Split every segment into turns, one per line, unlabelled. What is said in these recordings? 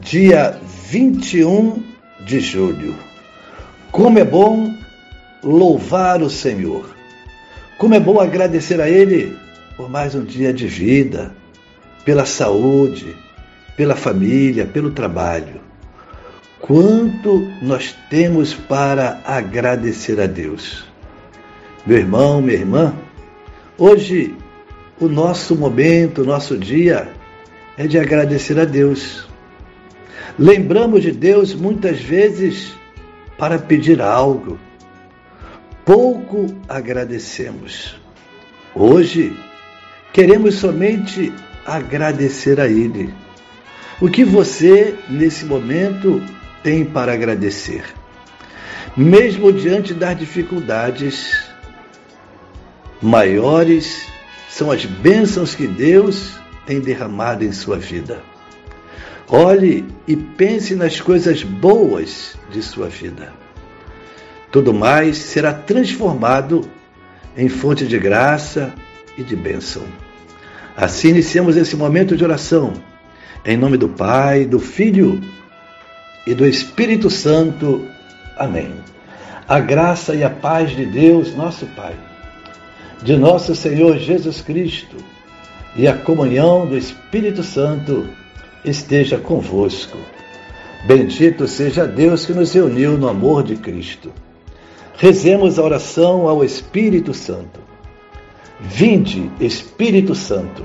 dia 21 de julho. Como é bom louvar o Senhor. Como é bom agradecer a Ele por mais um dia de vida, pela saúde, pela família, pelo trabalho. Quanto nós temos para agradecer a Deus. Meu irmão, minha irmã, hoje o nosso momento, o nosso dia é de agradecer a Deus. Lembramos de Deus muitas vezes para pedir algo. Pouco agradecemos. Hoje queremos somente agradecer a Ele. O que você, nesse momento, tem para agradecer? Mesmo diante das dificuldades maiores, são as bênçãos que Deus tem derramado em sua vida. Olhe e pense nas coisas boas de sua vida. Tudo mais será transformado em fonte de graça e de bênção. Assim iniciamos esse momento de oração. Em nome do Pai, do Filho e do Espírito Santo. Amém. A graça e a paz de Deus, nosso Pai, de nosso Senhor Jesus Cristo e a comunhão do Espírito Santo esteja convosco. Bendito seja Deus que nos reuniu no amor de Cristo. Rezemos a oração ao Espírito Santo. Vinde, Espírito Santo,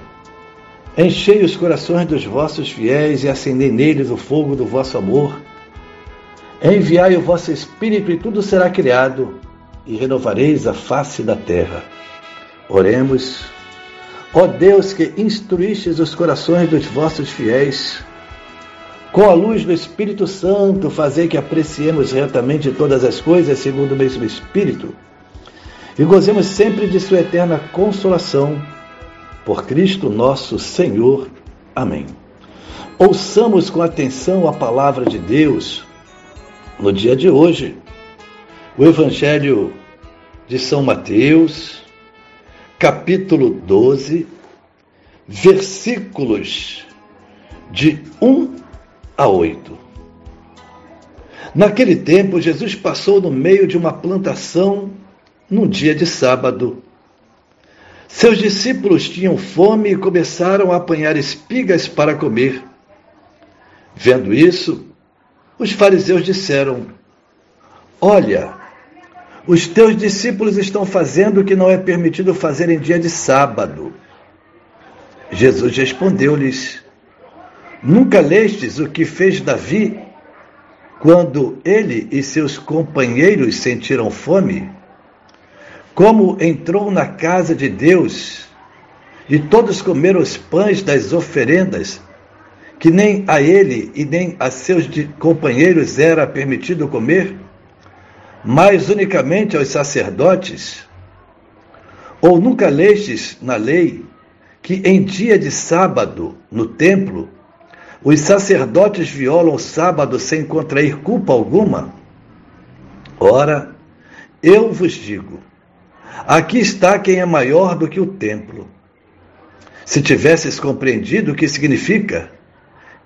enchei os corações dos vossos fiéis e acendei neles o fogo do vosso amor. Enviai o vosso Espírito e tudo será criado, e renovareis a face da terra. Oremos. Ó Deus que instruístes os corações dos vossos fiéis, com a luz do Espírito Santo, fazei que apreciemos retamente todas as coisas segundo o mesmo Espírito e gozemos sempre de Sua eterna consolação. Por Cristo nosso Senhor. Amém. Ouçamos com atenção a palavra de Deus no dia de hoje. O Evangelho de São Mateus, capítulo 12, versículos de 1 a 8. Naquele tempo, Jesus passou no meio de uma plantação num dia de sábado. Seus discípulos tinham fome e começaram a apanhar espigas para comer. Vendo isso, os fariseus disseram: Olha, os teus discípulos estão fazendo o que não é permitido fazer em dia de sábado. Jesus respondeu-lhes: Nunca lestes o que fez Davi quando ele e seus companheiros sentiram fome? Como entrou na casa de Deus e todos comeram os pães das oferendas, que nem a ele e nem a seus companheiros era permitido comer, mas unicamente aos sacerdotes? Ou nunca lestes na lei que em dia de sábado, no templo, os sacerdotes violam o sábado sem contrair culpa alguma? Ora, eu vos digo: aqui está quem é maior do que o templo. Se tivesses compreendido o que significa,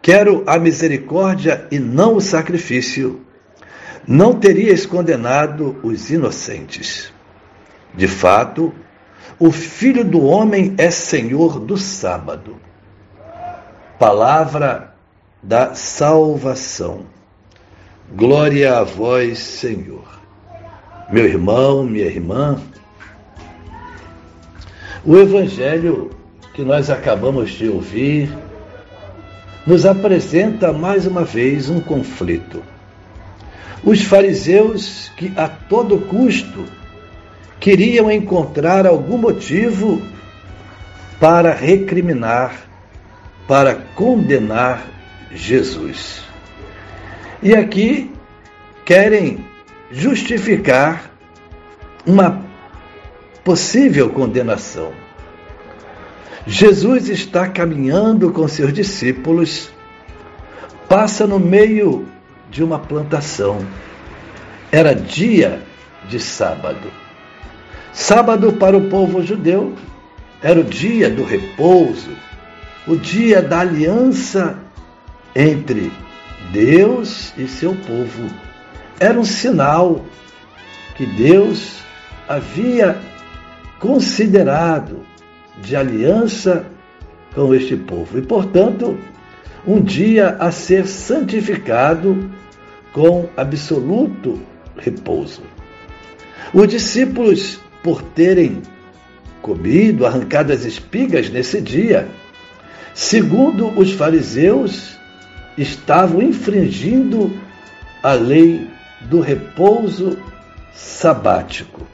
quero a misericórdia e não o sacrifício, não terias condenado os inocentes. De fato, o Filho do Homem é Senhor do sábado. Palavra da salvação. Glória a vós, Senhor. Meu irmão, minha irmã, o Evangelho que nós acabamos de ouvir nos apresenta mais uma vez um conflito. Os fariseus que a todo custo queriam encontrar algum motivo para recriminar para condenar Jesus. E aqui querem justificar uma possível condenação. Jesus está caminhando com seus discípulos, passa no meio de uma plantação. Era dia de sábado. Sábado para o povo judeu era o dia do repouso, o dia da aliança entre Deus e seu povo. Era um sinal que Deus havia considerado de aliança com este povo e, portanto, um dia a ser santificado com absoluto repouso. Os discípulos, por terem comido, arrancado as espigas nesse dia, segundo os fariseus, estavam infringindo a lei do repouso sabático.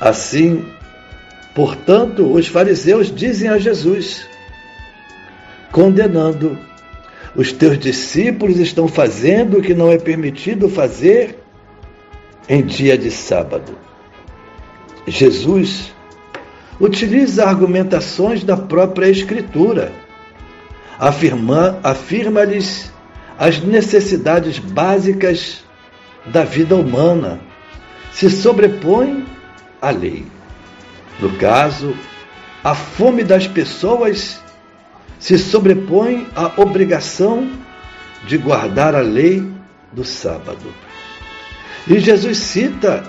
Assim, portanto, os fariseus dizem a Jesus, condenando: os teus discípulos estão fazendo o que não é permitido fazer em dia de sábado. Jesus utiliza argumentações da própria Escritura, afirma, afirma-lhes as necessidades básicas da vida humana, se sobrepõe à lei. No caso, a fome das pessoas se sobrepõe à obrigação de guardar a lei do sábado. E Jesus cita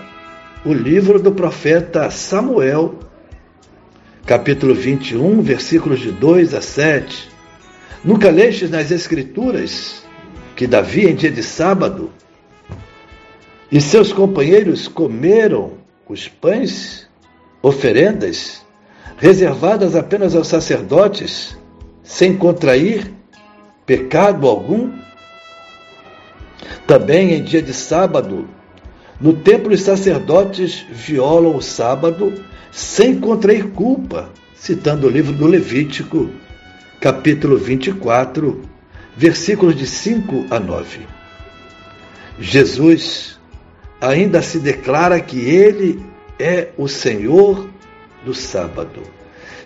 o livro do profeta Samuel, capítulo 21, versículos de 2 a 7. Nunca lestes nas Escrituras que Davi, em dia de sábado, e seus companheiros comeram os pães, oferendas, reservadas apenas aos sacerdotes, sem contrair pecado algum? Também em dia de sábado, no templo os sacerdotes violam o sábado sem contrair culpa, citando o livro do Levítico, capítulo 24, versículos de 5 a 9. Jesus ainda se declara que ele é o Senhor do sábado.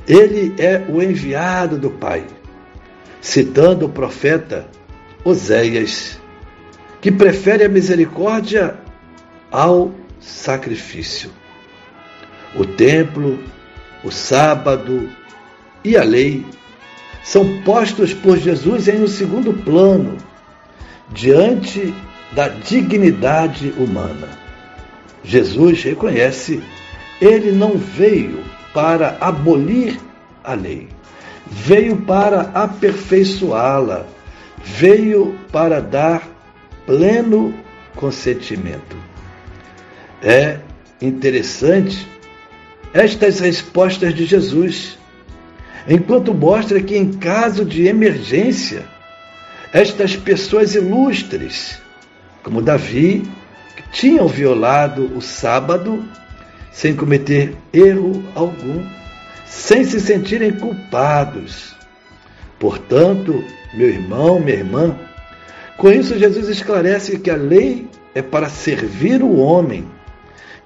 Ele é o enviado do Pai, citando o profeta Oséias, que prefere a misericórdia ao sacrifício. O templo, o sábado e a lei são postos por Jesus em um segundo plano, diante da dignidade humana. Jesus reconhece, ele não veio para abolir a lei, veio para aperfeiçoá-la, veio para dar pleno consentimento. É interessante estas respostas de Jesus, enquanto mostra que em caso de emergência, estas pessoas ilustres, como Davi, tinham violado o sábado sem cometer erro algum, sem se sentirem culpados. Portanto, meu irmão, minha irmã, com isso Jesus esclarece que a lei é para servir o homem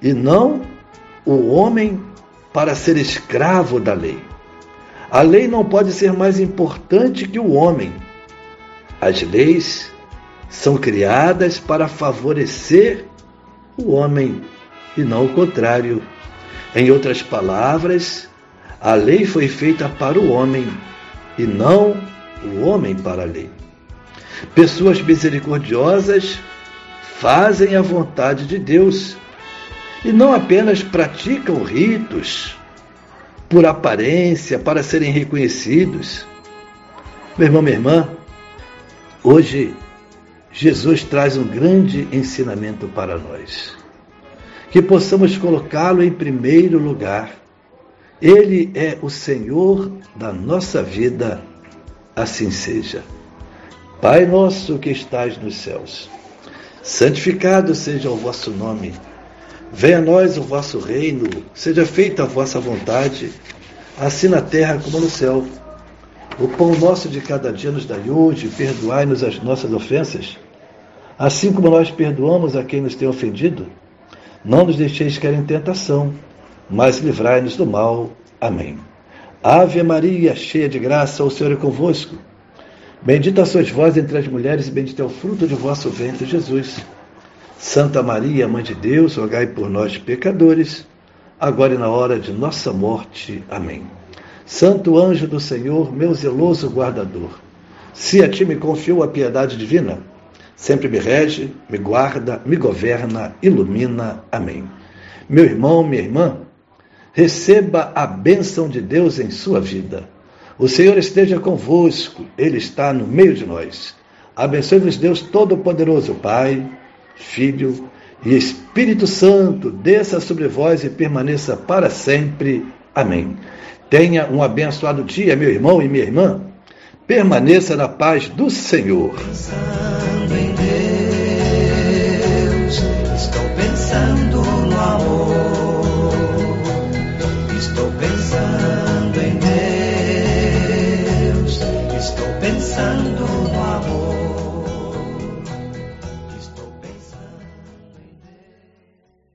e não o homem para ser escravo da lei. A lei não pode ser mais importante que o homem. As leis são criadas para favorecer o homem e não o contrário. Em outras palavras, a lei foi feita para o homem e não o homem para a lei. Pessoas misericordiosas fazem a vontade de Deus e não apenas praticam ritos por aparência, para serem reconhecidos. Meu irmão, minha irmã, hoje Jesus traz um grande ensinamento para nós. Que possamos colocá-lo em primeiro lugar. Ele é o Senhor da nossa vida, assim seja. Pai nosso que estás nos céus, santificado seja o vosso nome. Venha a nós o vosso reino, seja feita a vossa vontade, assim na terra como no céu. O pão nosso de cada dia nos dai hoje, perdoai-nos as nossas ofensas, assim como nós perdoamos a quem nos tem ofendido. Não nos deixeis cair em tentação, mas livrai-nos do mal. Amém. Ave Maria, cheia de graça, o Senhor é convosco. Bendita sois vós entre as mulheres, e bendito é o fruto de vosso ventre, Jesus. Santa Maria, Mãe de Deus, rogai por nós, pecadores, agora e na hora de nossa morte. Amém. Santo anjo do Senhor, meu zeloso guardador, se a ti me confio a piedade divina, sempre me rege, me guarda, me governa, ilumina. Amém. Meu irmão, minha irmã, receba a bênção de Deus em sua vida. O Senhor esteja convosco, Ele está no meio de nós. Abençoe-vos, Deus Todo-Poderoso, Pai, Filho e Espírito Santo, desça sobre vós e permaneça para sempre. Amém. Tenha um abençoado dia, meu irmão e minha irmã. Permaneça na paz do Senhor.